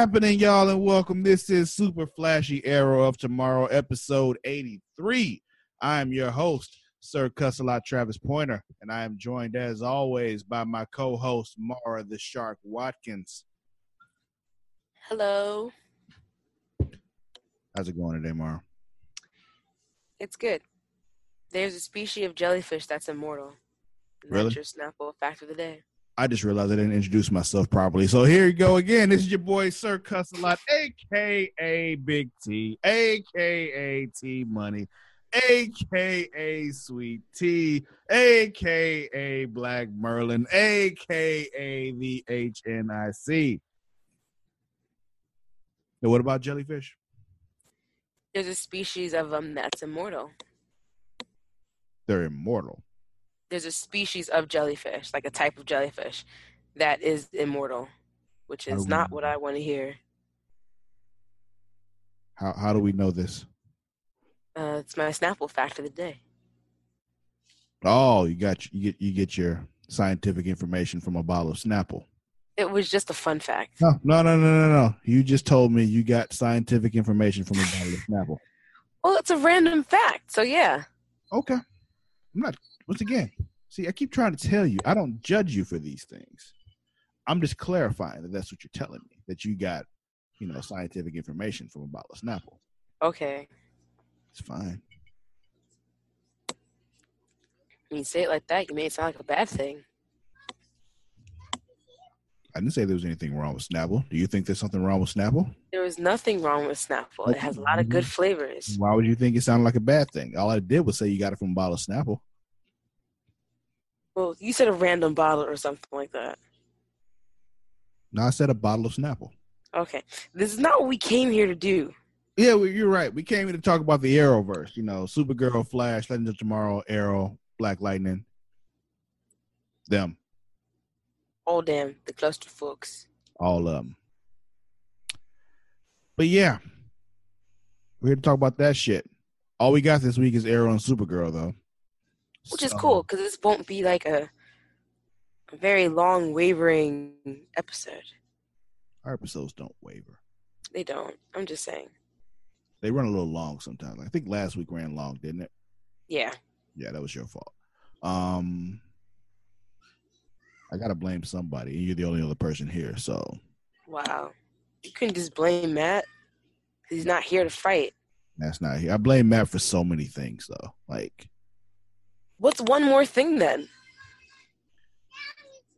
happening, y'all, and welcome. This is Super Flashy Arrow of Tomorrow, episode 83. I am your host, Sir Cussalott Travis Pointer, and I am joined, as always, by my co host, Mara the Shark Watkins. Hello. How's it going today, Mara? It's good. There's a species of jellyfish that's immortal. Really? That's your Snapple fact of the day. I just realized I didn't introduce myself properly. So here you go again. This is your boy, Sir Cussalott, aka Big T, aka T Money, aka Sweet T, aka Black Merlin, aka the HNIC. Now, what about jellyfish? There's a species of them that's immortal. They're immortal. There's a species of jellyfish, like a type of jellyfish, that is immortal, which is not what I want to hear. How how do we know this? Uh, it's my Snapple fact of the day. Oh, you got you get you get your scientific information from a bottle of Snapple. It was just a fun fact. No, no, no, no, no, no. You just told me you got scientific information from a bottle of Snapple. Well, it's a random fact, so yeah. Okay. I'm not once again. See, I keep trying to tell you, I don't judge you for these things. I'm just clarifying that that's what you're telling me, that you got, you know, scientific information from a bottle of Snapple. Okay. It's fine. When you say it like that, you may sound like a bad thing. I didn't say there was anything wrong with Snapple. Do you think there's something wrong with Snapple? There is nothing wrong with Snapple. It has a lot of good flavors. Why would you think it sounded like a bad thing? All I did was say you got it from a bottle of Snapple. Well, you said a random bottle or something like that. No, I said a bottle of Snapple. Okay. This is not what we came here to do. Yeah, well, you're right. We came here to talk about the Arrowverse. You know, Supergirl, Flash, Legends of Tomorrow, Arrow, Black Lightning. Them, All damn. The cluster folks. all of them. But yeah, we're here to talk about that shit. All we got this week is Arrow and Supergirl, though. Which is cool because this won't be like a, a very long, wavering episode. Our episodes don't waver. They don't. I'm just saying. They run a little long sometimes. I think last week ran long, didn't it? Yeah. Yeah, that was your fault. Um, I gotta blame somebody. You're the only other person here, so Wow. You couldn't just blame Matt. He's not here to fight. that's not here. I blame Matt for so many things, though. Like What's one more thing then?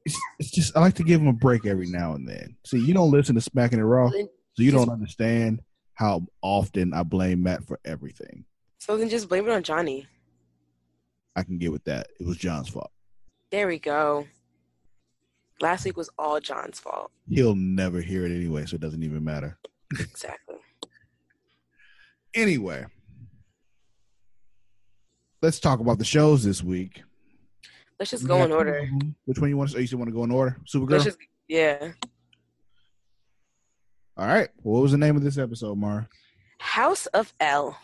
it's, it's just I like to give him a break every now and then. See, you don't listen to Smacking It Raw, so you don't understand how often I blame Matt for everything. So then just blame it on Johnny. I can get with that. It was John's fault. There we go. Last week was all John's fault. He'll never hear it anyway, so it doesn't even matter. Exactly. Anyway, let's talk about the shows this week. Let's just go in order. Which one you want to? You still want to go in order? Supergirl. Just yeah. All right. What was the name of this episode, Mara? House of L.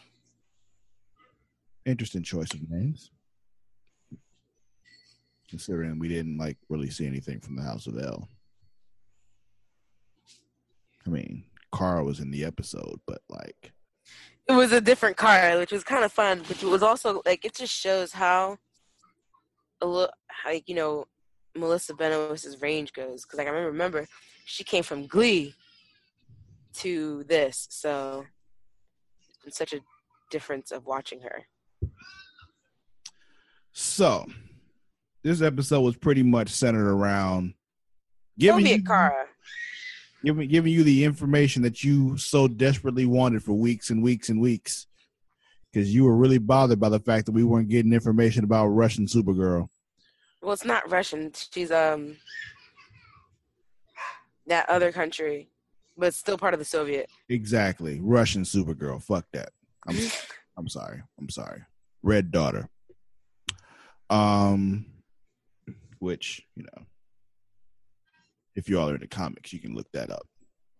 Interesting choice of names. Considering we didn't like really see anything from the House of L. I mean, Carl was in the episode, but like, It was a different card, which was kind of fun, but it was also like it just shows how a little like you know Melissa Benoist's range goes. Because like I remember, remember she came from Glee to this, so it's such a difference of watching her. so this episode was pretty much centered around giving a you, Kara. Giving giving you the information that you so desperately wanted for weeks and weeks and weeks. Because you were really bothered by the fact that we weren't getting information about Russian Supergirl. Well, it's not Russian. She's um that other country, but it's still part of the Soviet. Exactly. Russian Supergirl. Fuck that. I'm I'm sorry. I'm sorry. Red Daughter. Um which, you know, if you all are into comics, you can look that up.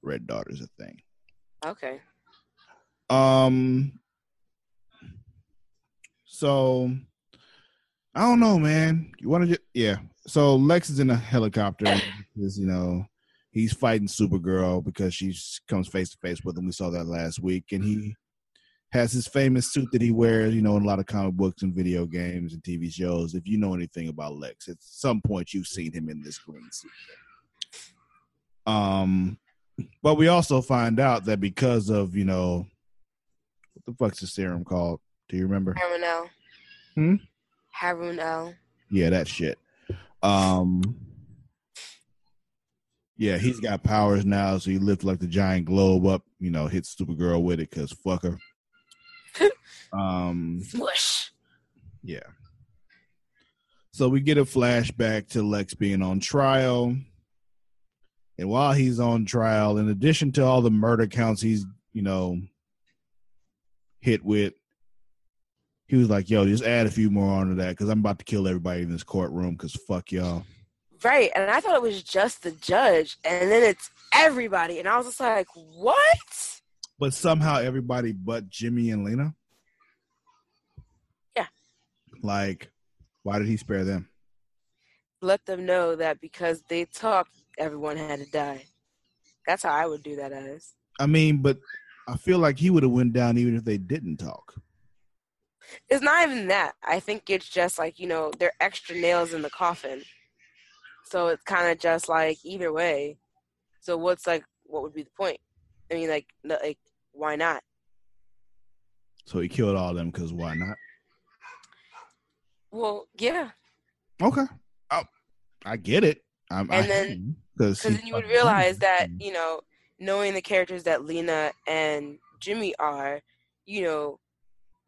Red Daughter's a thing. Okay. Um so I don't know, man. You want to just yeah. So Lex is in a helicopter. Is you know he's fighting Supergirl because she comes face to face with him. We saw that last week, and he has his famous suit that he wears, you know, in a lot of comic books and video games and TV shows. If you know anything about Lex, at some point you've seen him in this green suit. Um, but we also find out that because of you know, what the fuck's the serum called? Do you remember? Harun-El. Hmm? Harun-El. Yeah, that shit. Um, yeah, he's got powers now, so he lifts like the giant globe up, you know, hits Supergirl with it because fuck her. um, Smush. yeah. So we get a flashback to Lex being on trial. And while he's on trial, in addition to all the murder counts he's, you know, hit with, he was like, yo, just add a few more onto that because I'm about to kill everybody in this courtroom because fuck y'all. Right, and I thought it was just the judge, and then it's everybody, and I was just like, "What?" But somehow everybody but Jimmy and Lena. Yeah. Like, why did he spare them? Let them know that because they talked, everyone had to die. That's how I would do that as. I mean, but I feel like he would have went down even if they didn't talk. It's not even that. I think it's just like you know, they're extra nails in the coffin. So it's kind of just like either way. So what's like, what would be the point? I mean, like, like, why not? So he killed all of them because why not? Well, yeah, Okay, oh, I get it. I'm, And I, then- because then you would realize that you know, knowing the characters that Lena and Jimmy are, you know,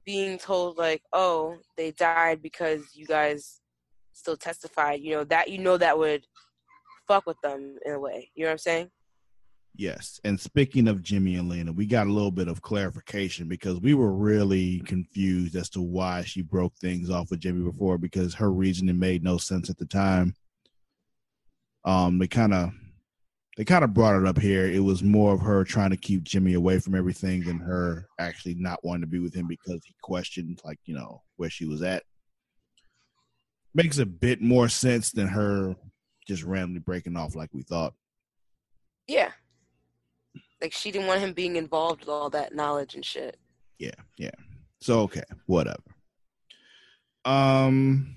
being told like, oh, they died because you guys still testified. You know that you know that would fuck with them in a way. You know what I'm saying? Yes. And speaking of Jimmy and Lena, we got a little bit of clarification because we were really confused as to why she broke things off with Jimmy before because her reasoning made no sense at the time. Um, they kind of they kind of brought it up here. It was more of her trying to keep Jimmy away from everything than her actually not wanting to be with him because he questioned like, you know, where she was at. Makes a bit more sense than her just randomly breaking off like we thought. Yeah. Like she didn't want him being involved with all that knowledge and shit. yeah, yeah. So okay, whatever. Um.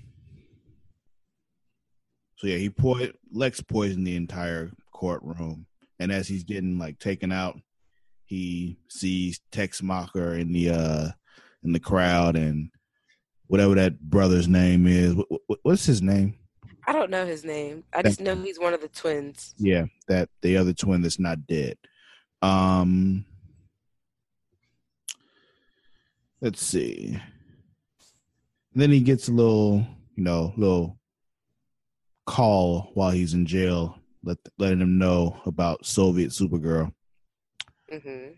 So yeah, he po- Lex poisoned the entire courtroom, and as he's getting like taken out, he sees Teschmacher in the uh in the crowd, and whatever that brother's name is. What, what, what's his name? I don't know his name. I just know he's one of the twins. Yeah, that the other twin that's not dead. Um let's see. then he gets a little, you know, little call while he's in jail, let letting him know about Soviet Supergirl. hmm And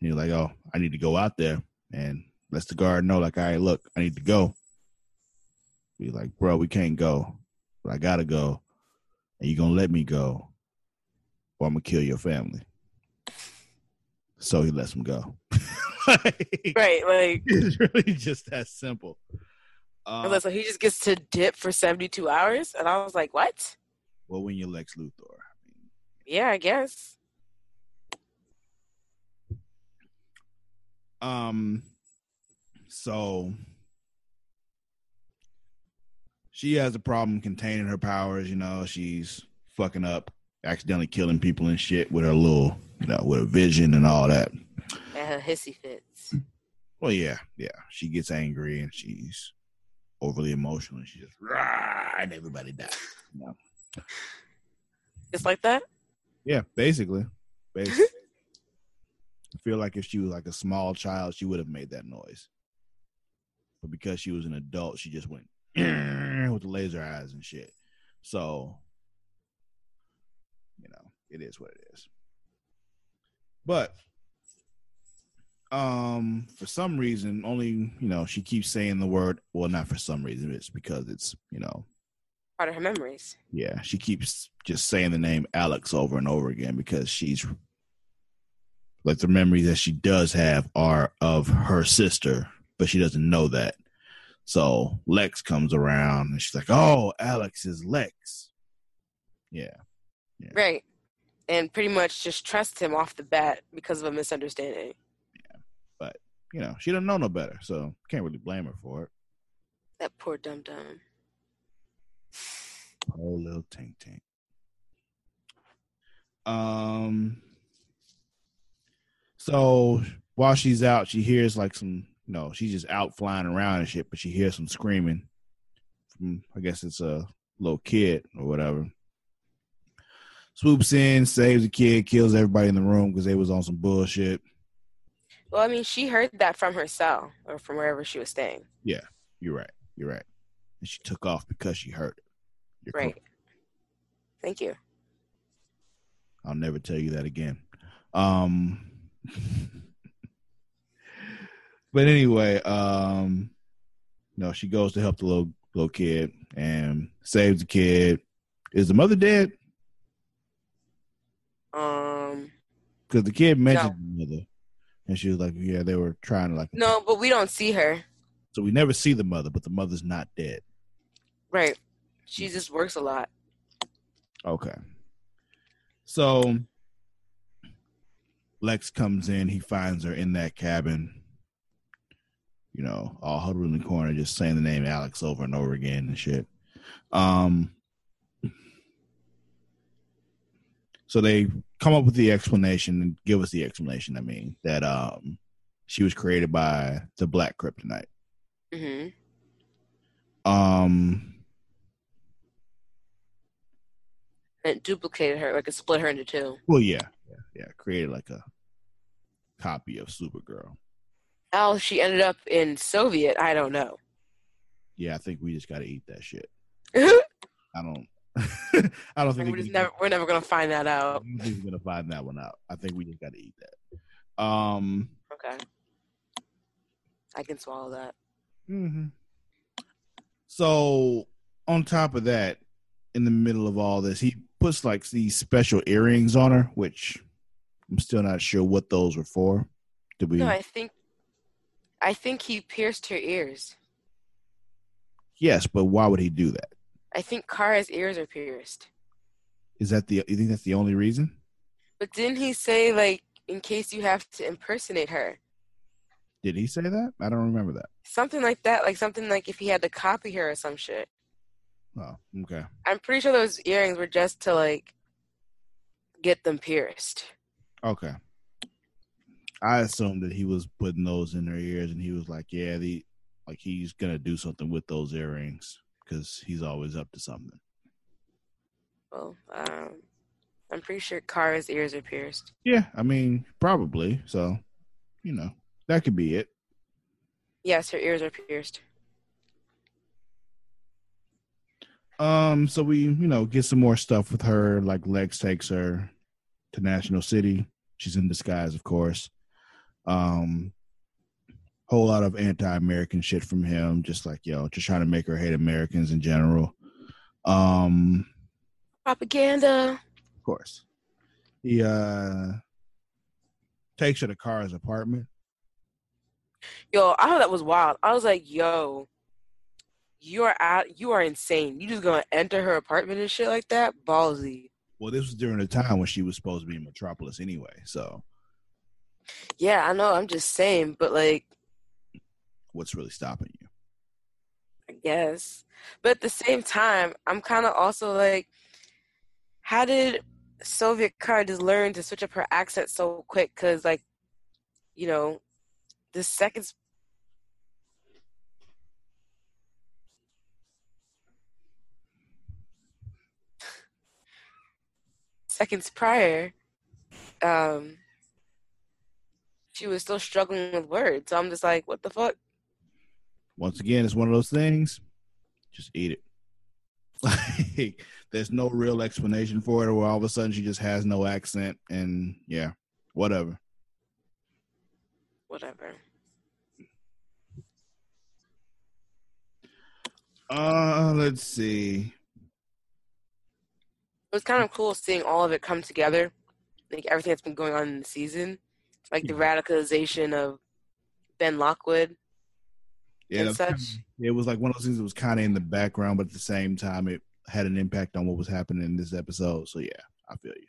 he's like, "Oh, I need to go out there," and lets the guard know, like, "All right, look, I need to go." Be like, "Bro, we can't go, but I gotta go, and you gonna let me go, or I'm gonna kill your family." So he lets him go. Like, Right, like It's really just that simple. Um, so he just gets to dip for seventy two hours, and I was like, what? well, when you're Lex Luthor, I mean, Yeah, I guess. Um, so she has a problem containing her powers. You know, she's fucking up, accidentally killing people and shit with her little, you know, with her vision and all that. And her hissy fits. Well, yeah, yeah. She gets angry and she's overly emotional. And she just rah, and everybody dies. You know? Just like that? Yeah, basically, basically. I feel like if she was like a small child, she would have made that noise. But because she was an adult, she just went with the laser eyes and shit. So, you know, it is what it is. But um for some reason only you know she keeps saying the word well not for some reason it's because it's you know Part of her memories. yeah, she keeps just saying the name Alex over and over again because she's like the memories that she does have are of her sister, but she doesn't know that. So Lex comes around and she's like, "Oh, Alex is Lex." Yeah, Right. and pretty much just trust him off the bat because of a misunderstanding. You know, she didn't know no better, so can't really blame her for it. That poor dum dum. Oh, little tink tink. Um. So while she's out, she hears like some. You know, she's just out flying around and shit, but she hears some screaming from. I guess it's a little kid or whatever. Swoops in, saves the kid, kills everybody in the room because they was on some bullshit. Well, I mean, she heard that from her cell or from wherever she was staying. Yeah, you're right. You're right. And she took off because she heard it. You're Right. correct. Thank you. I'll never tell you that again. Um But anyway, um no, she goes to help the little little kid and saves the kid. Is the mother dead? Um, Because the kid mentioned the mother. And she was like, Yeah, they were trying to like no, but we don't see her. So we never see the mother, but the mother's not dead. Right. She just works a lot. Okay. So Lex comes in, he finds her in that cabin, you know, all huddled in the corner, just saying the name Alex over and over again and shit. Um so they come up with the explanation and give us the explanation, I mean, that um she was created by the black kryptonite. hmm Um And it duplicated her, like it split her into two. well yeah, yeah, yeah, created like a copy of Supergirl. How she ended up in Soviet, I don't know. Yeah, I think we just got to eat that shit. I don't. I don't think we just never, we're never gonna find that out. we're gonna find that one out. I think we just got to eat that. Um. Okay. I can swallow that. Mm-hmm. So on top of that, in the middle of all this, he puts like these special earrings on her, which I'm still not sure what those were for. Did we? No, I think, I think he pierced her ears. yes, but why would he do that? I think Kara's ears are pierced. Is that the? You think that's the only reason? But didn't he say like in case you have to impersonate her? Did he say that? I don't remember that. Something like that, like something like if he had to copy her or some shit. Oh, okay. I'm pretty sure those earrings were just to like get them pierced. Okay. I assumed that he was putting those in her ears, and he was like, "Yeah, the like he's gonna do something with those earrings because he's always up to something." Well, um, I'm pretty sure Kara's ears are pierced. Yeah, I mean, probably. So, you know, that could be it. Yes, her ears are pierced. Um, so we, you know, get some more stuff with her. Like Lex takes her to National City. She's in disguise, of course. Um, whole lot of anti-American shit from him, just like yo, just trying to make her hate Americans in general. Um, Propaganda. of course, he uh takes her to Kara's apartment. Yo, I thought that was wild. I was like, yo, you are out. You are insane. You just gonna enter her apartment and shit like that? Ballsy. Well, this was during the time when she was supposed to be in Metropolis anyway. So, Yeah, I know. I'm just saying, but like, what's really stopping you? I guess. But at the same time, I'm kind of also like, how did Soviet Kara just learn to switch up her accent so quick? Because, like, you know, the seconds. Seconds prior, um, she was still struggling with words. So I'm just like, what the fuck? Once again, it's one of those things. Just eat it. Like, there's no real explanation for it, or all of a sudden she just has no accent, and yeah, whatever. Whatever. Uh, let's see. it was kind of cool seeing all of it come together, like everything that's been going on in the season, like the radicalization of Ben Lockwood such. It was like one of those things that was kind of in the background, but at the same time, it had an impact on what was happening in this episode. So yeah, I feel you.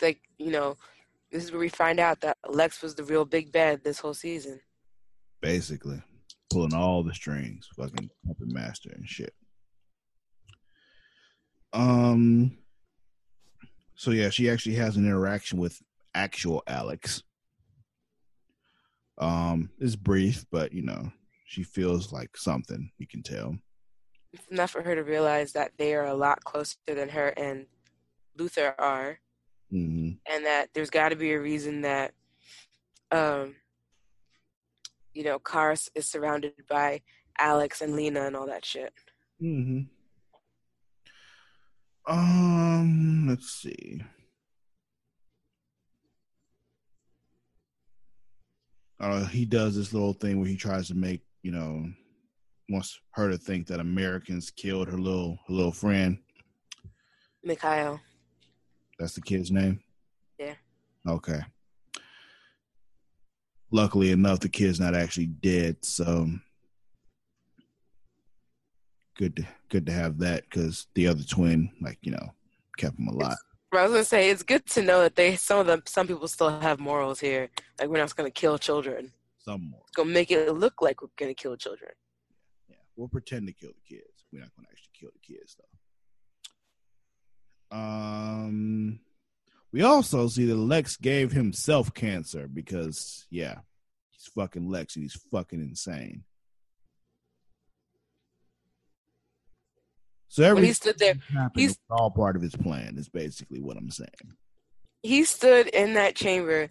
Like you know, this is where we find out that Lex was the real Big Bad this whole season. Basically, pulling all the strings, fucking puppet master and shit. Um. So yeah, she actually has an interaction with actual Alex. Um, it's brief, but you know, she feels like something. You can tell. It's enough for her to realize that they are a lot closer than her and Luthor are, hmm and that there's got to be a reason that, um, you know, Karis is surrounded by Alex and Lena and all that shit. Mm-hmm. Um, let's see. Uh, he does this little thing where he tries to make you know wants her to think that Americans killed her little her little friend. Mikhail. That's the kid's name. Yeah. Okay. Luckily enough, the kid's not actually dead, so good to good to have that because the other twin, like you know, kept him alive. I was gonna say it's good to know that they some of them some people still have morals here. Like we're not gonna kill children. Some more. It's gonna make it look like we're gonna kill children. Yeah, we'll pretend to kill the kids. We're not to actually kill the kids, though. Um, we also see that Lex gave himself cancer because, yeah, he's fucking Lex and he's fucking insane. So When he stood there, he's- all part of his plan. Is basically what I'm saying. he stood in that chamber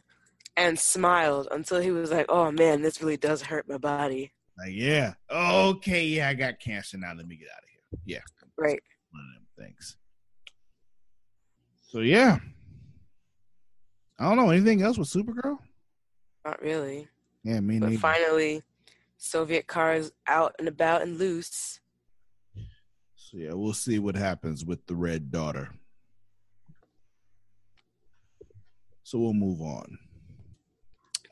and smiled until he was like, "Oh man, this really does hurt my body." Like, yeah, okay, yeah, I got cancer now. Let me get out of here. Yeah, Right. one of them things. So yeah, I don't know anything else with Supergirl. Not really. Yeah, me But neither. finally, Soviet cars out and about and loose. So yeah, we'll see what happens with the Red Daughter. So we'll move on.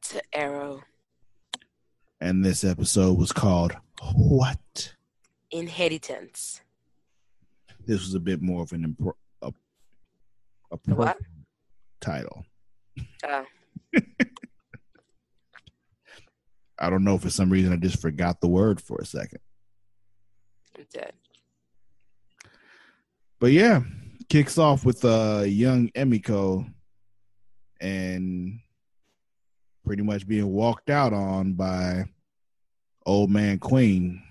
to Arrow. And this episode was called What? Inheritance. This was a bit more of an impro- a, a title. Oh, I don't know for some reason I just forgot the word for a second. I'm dead. But yeah, kicks off with uh young Emiko and pretty much being walked out on by old man Queen.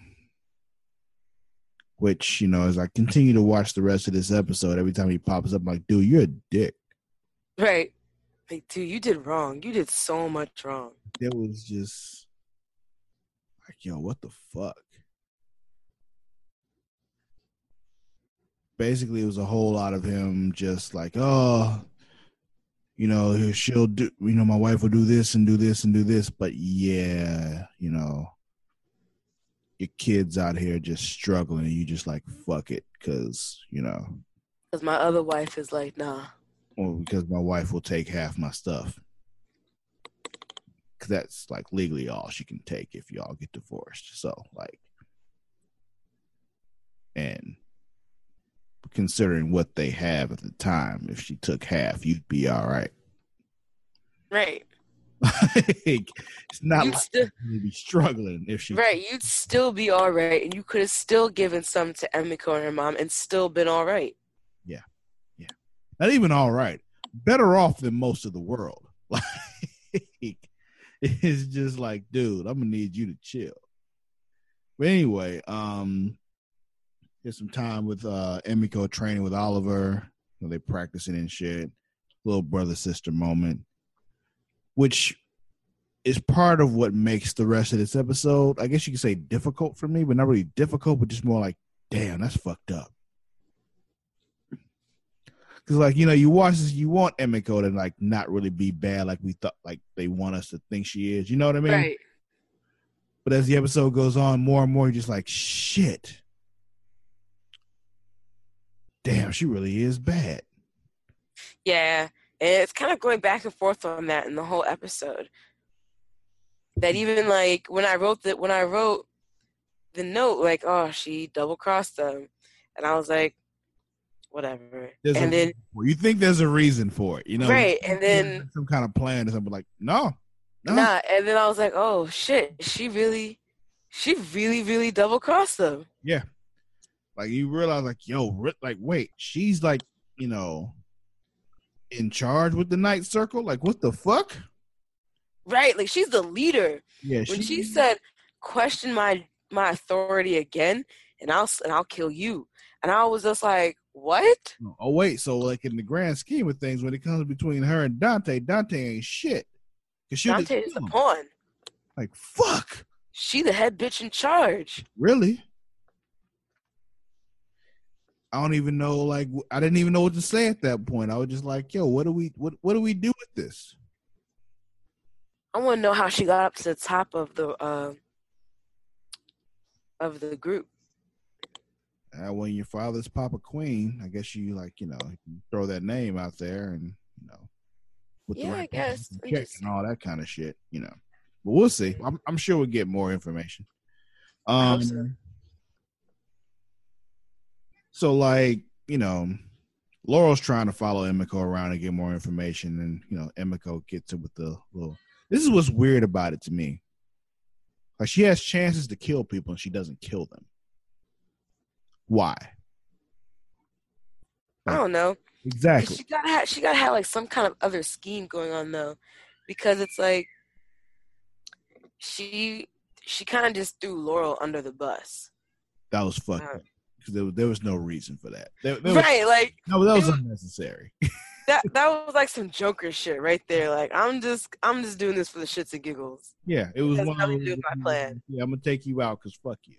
Which, you know, as I continue to watch the rest of this episode, every time he pops up, I'm like, dude, you're a dick. Right. Like, dude, you did wrong. You did so much wrong. It was just like, yo, what the fuck? Basically, it was a whole lot of him just like, oh, you know, she'll do, you know, my wife will do this and do this and do this, but yeah, you know, your kids out here just struggling, and you just like, fuck it, because, you know, Because my other wife is like, nah. or because my wife will take half my stuff. Cause that's like legally all she can take if y'all get divorced. So like, and considering what they have at the time, if she took half, you'd be all right. Right. Like, it's not You'd like still, you'd be struggling if she. right. You'd still be all right. And you could have still given some to Emiko and her mom and still been all right. Yeah, yeah, not even all right. Better off than most of the world. Like, it's just like, dude, I'm gonna need you to chill. But anyway, um, here's some time with uh Emiko training with Oliver. You know, they practicing and shit. Little brother sister moment, which is part of what makes the rest of this episode. I guess you could say difficult for me, but not really difficult, but just more like, damn, that's fucked up. Cause like you know, you watch this, you want Emiko to like not really be bad like we thought, like they want us to think she is. You know what I mean? Right. But as the episode goes on, more and more, you're just like, shit. Damn, she really is bad. Yeah. And it's kind of going back and forth on that in the whole episode. That even like when I wrote that when I wrote the note, like, oh, she double crossed them. And I was like, whatever. There's and then reason for it. you think there's a reason for it, you know? Right, and then- some kind of plan or something like no, no. nah, and then I was like, oh shit, she really, she really, really double crossed them. Yeah. Like you realize, like, yo, like, wait, she's like, you know, in charge with the Ninth Circle. Like, what the fuck? Right, like she's the leader. Yeah, When she said, "Question my my authority again, and I'll and I'll kill you," and I was just like, "What?" Oh wait, so like in the grand scheme of things, when it comes between her and Dante, Dante ain't shit. Cause she Dante is the pawn. like fuck, She the head bitch in charge. really? I don't even know. Like, I didn't even know what to say at that point. I was just like, "Yo, what do we, what, what do we do with this?" I want to know how she got up to the top of the uh, of the group. Uh, when your father's Papa Queen, I guess you like, you know, throw that name out there and you know, with Yeah, I people guess. to I'm check just- and all that kind of shit, you know. But we'll see. I'm, I'm sure we'll get more information. I Um, so. like, you know, Laurel's trying to follow Emiko around and get more information, and you know, Emiko gets it with the little. This is what's weird about it to me. Like she has chances to kill people and she doesn't kill them. Why? I don't know. Exactly. She gotta have she gotta have like some kind of other scheme going on though, because it's like she she kind of just threw Laurel under the bus, That was fucked Uh, up because there, was- there was no reason for that. There, there was, right? Like no, that was was- unnecessary. that that was like some Joker shit right there. Like I'm just I'm just doing this for the shits and giggles. yeah, it was one of those. my plan. Yeah, I'm gonna take you out because fuck you.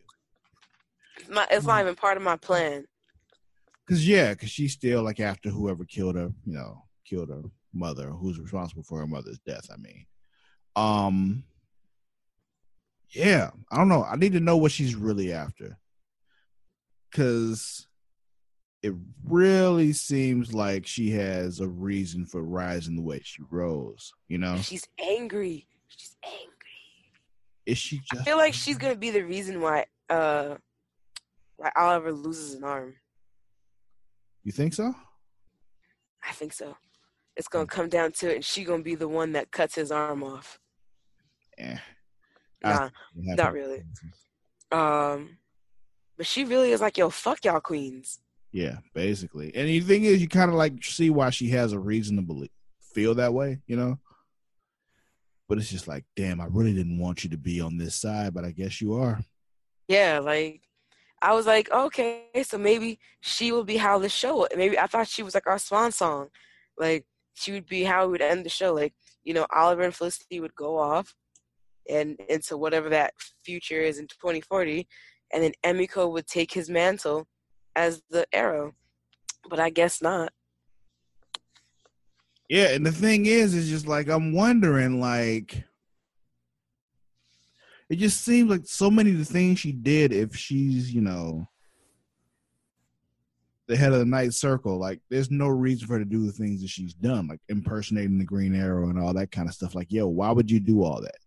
It's not, it's not even part of my plan. Cause yeah, cause she's still like after whoever killed her, you know, killed her mother, who's responsible for her mother's death. I mean, um, yeah, I don't know. I need to know what she's really after, cause it really seems like she has a reason for rising the way she rose. You know, She's angry. She's angry. is she Just- I feel like she's gonna be the reason why uh why Oliver loses an arm. You think so? I think so. It's gonna come down to it, and she gonna be the one that cuts his arm off. Yeah. Nah, not really. Um, but she really is like, yo, fuck y'all queens. Yeah, basically. And the thing is, you kind of like see why she has a reason to believe, feel that way, you know. But it's just like, damn, I really didn't want you to be on this side, but I guess you are. Yeah, like I was like, okay, so maybe she will be how the show. Maybe I thought she was like our swan song, like she would be how we would end the show. Like you know, Oliver and Felicity would go off and into whatever that future is in 2040, and then Emiko would take his mantle as the Arrow. But I guess not. Yeah, and the thing is, is just like I'm wondering, like, it just seems like so many of the things she did, if she's, you know, the head of the Ninth Circle, like, there's no reason for her to do the things that she's done, like impersonating the Green Arrow and all that kind of stuff. Like, yo, why would you do all that?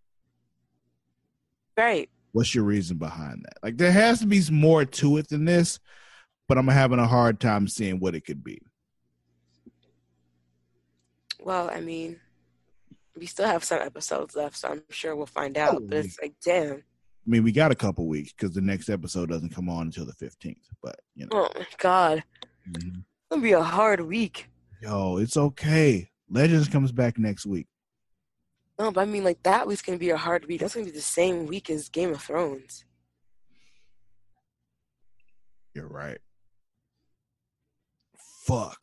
Right. What's your reason behind that? Like, there has to be more to it than this, but I'm having a hard time seeing what it could be. Well, I mean, we still have some episodes left, so I'm sure we'll find out. But it's like, damn. I mean, we got a couple weeks because the next episode doesn't come on until the 15th, but, you know. Oh my god. Mhm. It's gonna be a hard week. Yo, it's okay. Legends comes back next week. No, but I mean, like that week's gonna be a hard week. That's gonna be the same week as Game of Thrones. You're right. Fuck.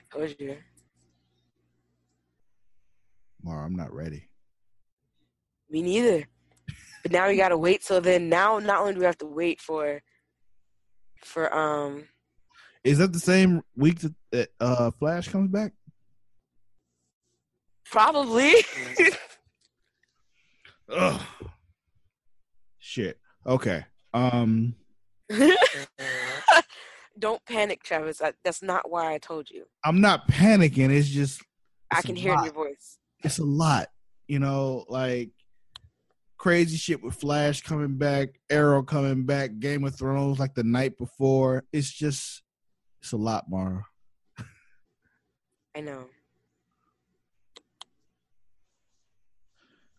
I told you. Mara, I'm not ready. Me neither. But now we gotta wait. So then now, not only do we have to wait for, for um, Is that the same week that, that uh Flash comes back? Probably. Ugh. Shit. Okay. Um Don't panic, Travis. I, that's not why I told you. I'm not panicking. It's just I can hear lot. your voice. it's a lot. You know, like crazy shit with Flash coming back, Arrow coming back, Game of Thrones like the night before. It's just It's a lot, Mara. I know.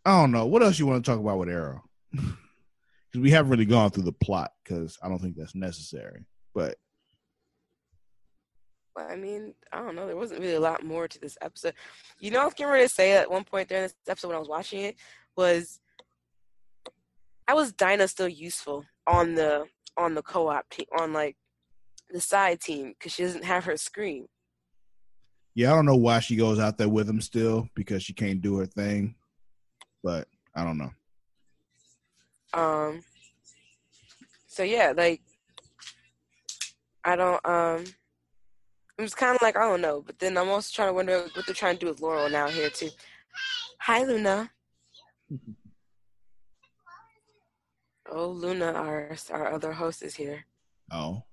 I don't know. What else you want to talk about with Arrow? Because we haven't really gone through the plot because I don't think that's necessary. But But I mean, I don't know. There wasn't really a lot more to this episode. You know, I was getting ready to say at one point during this episode when I was watching it was, how was Dinah still useful on the on the co-op on like the side team because she doesn't have her scream. yeah, I don't know why she goes out there with him still because she can't do her thing. But I don't know. Um. So yeah, like I don't. Um. it was kind of like I don't know, but then I'm also trying to wonder what they're trying to do with Laurel now here too. Hi, Luna. Oh, Luna, our our other host is here, Oh,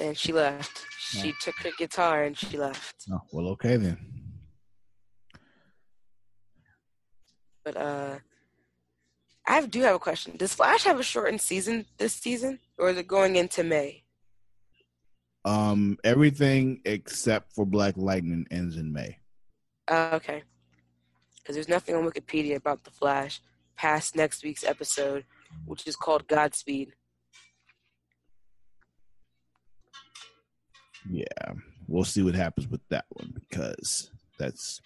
and she left. She took her guitar and she left. oh well, okay then. But uh, I do have a question. Does Flash have a shortened season this season, or is it going into May? Um, everything except for Black Lightning ends in May. Uh, okay. Because there's nothing on Wikipedia about the Flash past next week's episode, which is called Godspeed. Yeah, we'll see what happens with that one because that's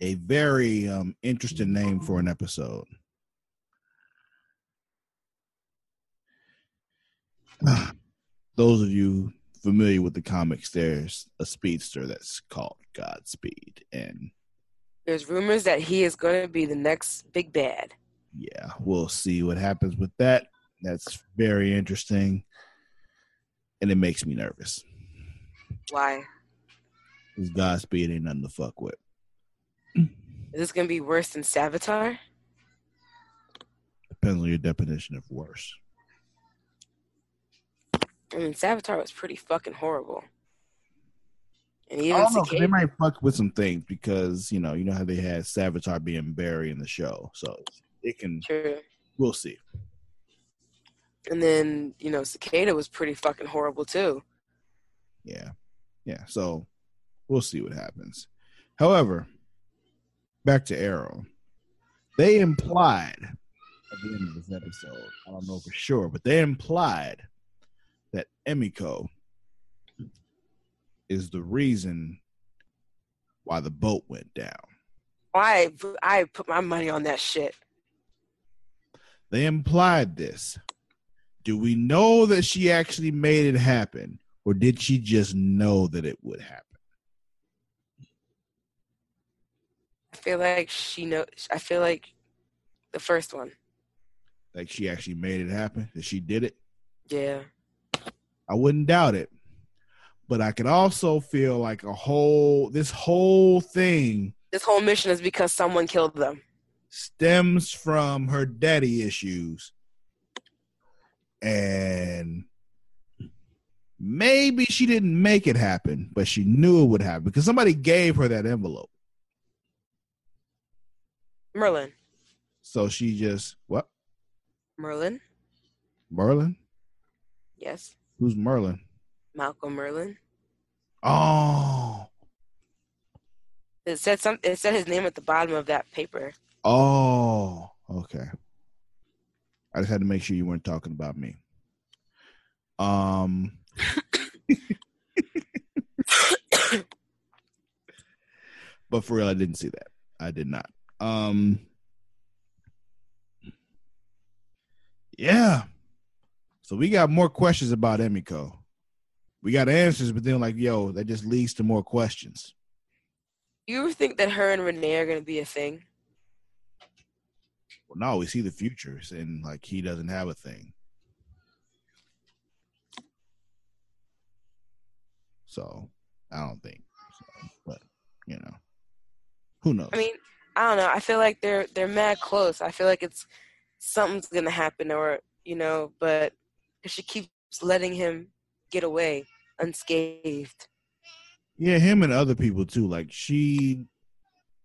a very um, interesting name for an episode. Those of you familiar with the comics, there's a speedster that's called Godspeed, and There's rumors that he is going to be the next big bad. yeah, we'll see what happens with that. That's very interesting, and it makes me nervous. Why? Because Godspeed ain't nothing to fuck with. Is this going to be worse than Savitar? Depends on your definition of worse. I mean, Savitar was pretty fucking horrible. And I even don't know. They might fuck with some things because you know, you know how they had Savitar being Barry in the show, so it can. true. We'll see. And then, you know, Cicada was pretty fucking horrible too. Yeah, yeah. So we'll see what happens. However, back to Arrow. They implied at the end of this episode. I don't know for sure, but they implied that Emiko is the reason why the boat went down. I I put my money on that shit. They implied this. Do we know that she actually made it happen, or did she just know that it would happen? I feel like she knows. I feel like the first one. Like she actually made it happen, that she did it? Yeah. I wouldn't doubt it. But I could also feel like a whole this whole thing This whole mission is because someone killed them. stems from her daddy issues. And maybe she didn't make it happen, but she knew it would happen because somebody gave her that envelope. Merlin. So she just what? Merlin. Merlin? Yes. Who's Merlin? Malcolm Merlyn. Oh, It said some. It said his name at the bottom of that paper. oh, okay. I just had to make sure you weren't talking about me. Um, but for real, I didn't see that. I did not. Um, yeah. So we got more questions about Emiko. We got answers, but then like, yo, that just leads to more questions. You think that her and Rene are gonna be a thing? Well, no, we see the futures, and like he doesn't have a thing. So I don't think. So, but you know, who knows? I mean, I don't know. I feel like they're they're mad close. I feel like it's something's gonna happen, or you know, but she keeps letting him get away unscathed. yeah, him and other people too. Like she,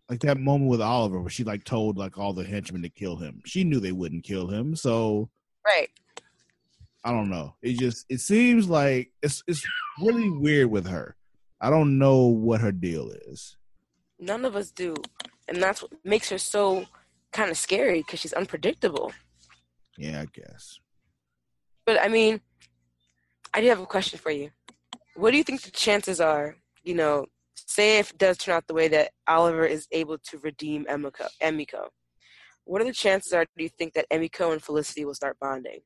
like that moment with Oliver where she like told like all the henchmen to kill him. She knew they wouldn't kill him, so Right. I don't know. It just it seems like it's it's really weird with her. I don't know what her deal is. None of us do, and that's what makes her so kind of scary because she's unpredictable. Yeah, I guess. But I mean, I do have a question for you. What do you think the chances are? You know, say if it does turn out the way that Oliver is able to redeem Emiko, Emiko what are the chances are do you think that Emiko and Felicity will start bonding?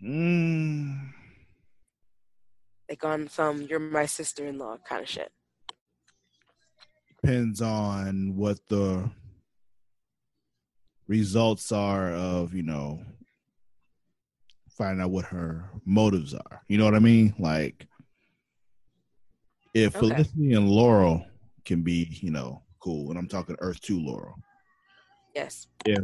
Mm, Like on some "you're my sister-in-law" kind of shit. Depends on what the results are of you know finding out what her motives are. You know what I mean? Like if Okay. Felicity and Laurel can be, you know, cool, and I'm talking Earth Two Laurel. Yes. Yeah.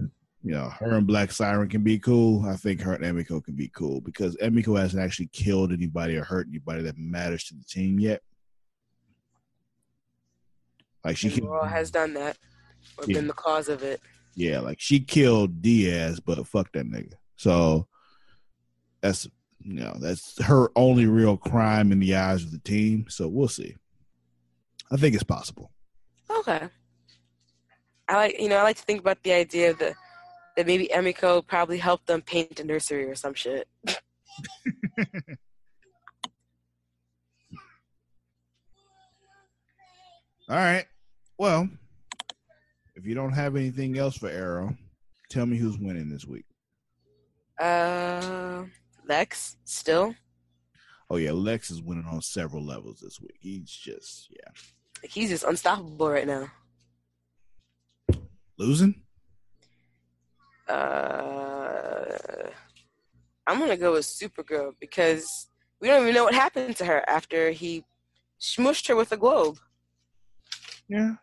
You know, her and Black Siren can be cool. I think her and Emiko can be cool because Emiko hasn't actually killed anybody or hurt anybody that matters to the team yet. Like she has done that or Yeah. been the cause of it. yeah, like she killed Diaz, but fuck that nigga. So that's you know that's her only real crime in the eyes of the team. So we'll see. I think it's possible. Okay. I like you know I like to think about the idea that that maybe Emiko probably helped them paint a nursery or some shit. All right. Well, if you don't have anything else for Arrow, tell me who's winning this week. Uh, Lex still Oh yeah, Lex is winning on several levels this week. He's just yeah he's just unstoppable right now. losing. Uh, I'm gonna go with Supergirl because we don't even know what happened to her after he smushed her with a globe. Yeah,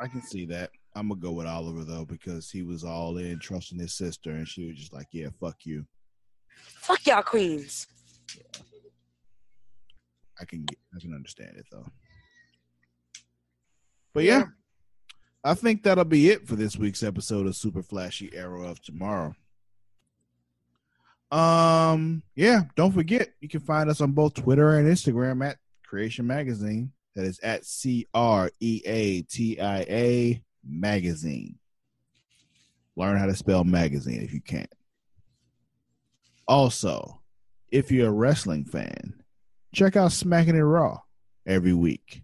I can see that. I'm gonna go with Oliver though because he was all in, trusting his sister, and she was just like, "Yeah, fuck you." Fuck y'all queens. I can get, I can understand it though. But yeah, Yeah. I think that'll be it for this week's episode of Super Flashy Arrow of Tomorrow. Um, yeah, don't forget you can find us on both Twitter and Instagram at Creatia Magazine. That is at C R E A T I A Magazine. Learn how to spell magazine if you can't. Also, if you're a wrestling fan, check out Smacking It Raw every week.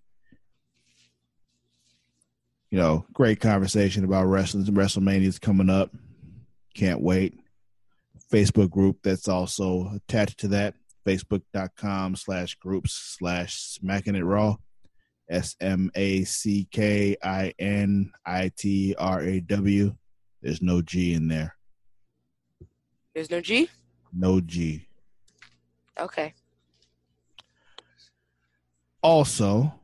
You know, great conversation about wrestling. WrestleMania's coming up. Can't wait. Facebook group that's also attached to that. Facebook.com slash groups slash smacking it raw. S M A C K I N I T R A W. There's no G in there. There's no G. No G. Okay. Also,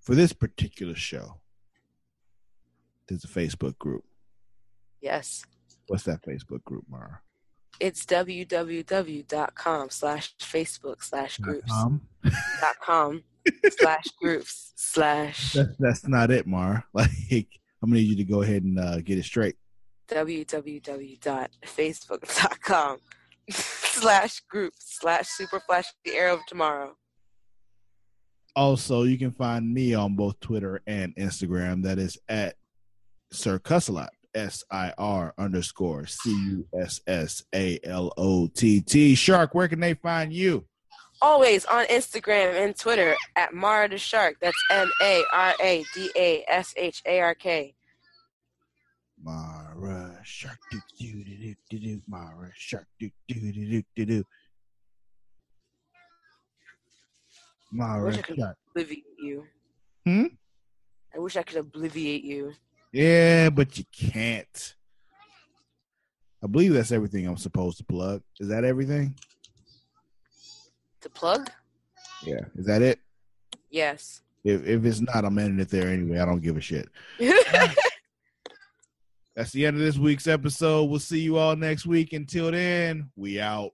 for this particular show, there's a Facebook group. Yes. What's that Facebook group, Mara? It's www.com slash Facebook slash groups Um, dot com slash groups slash that's, that's not it, Mar. Like, I'm gonna need you to go ahead and uh, get it straight. www.facebook.com slash groups slash super flash the arrow of tomorrow. Also, you can find me on both Twitter and Instagram. That is at Sir Cussalott, S I R underscore C U S S A L O T T. Shark, where can they find you? Always on Instagram and Twitter at Mara the Shark. That's M A R A D A S H A R K. Mara Shark, do do do do do do. Mara Shark, do do do do do do. I Mara wish I could Shark. obliviate you. Hmm? I wish I could obliviate you. Yeah, but you can't. I believe that's everything I'm supposed to plug. Is that everything? To plug? Yeah. Is that it? Yes. If if it's not, I'm ending it there anyway. I don't give a shit. That's the end of this week's episode. We'll see you all next week. Until then, we out.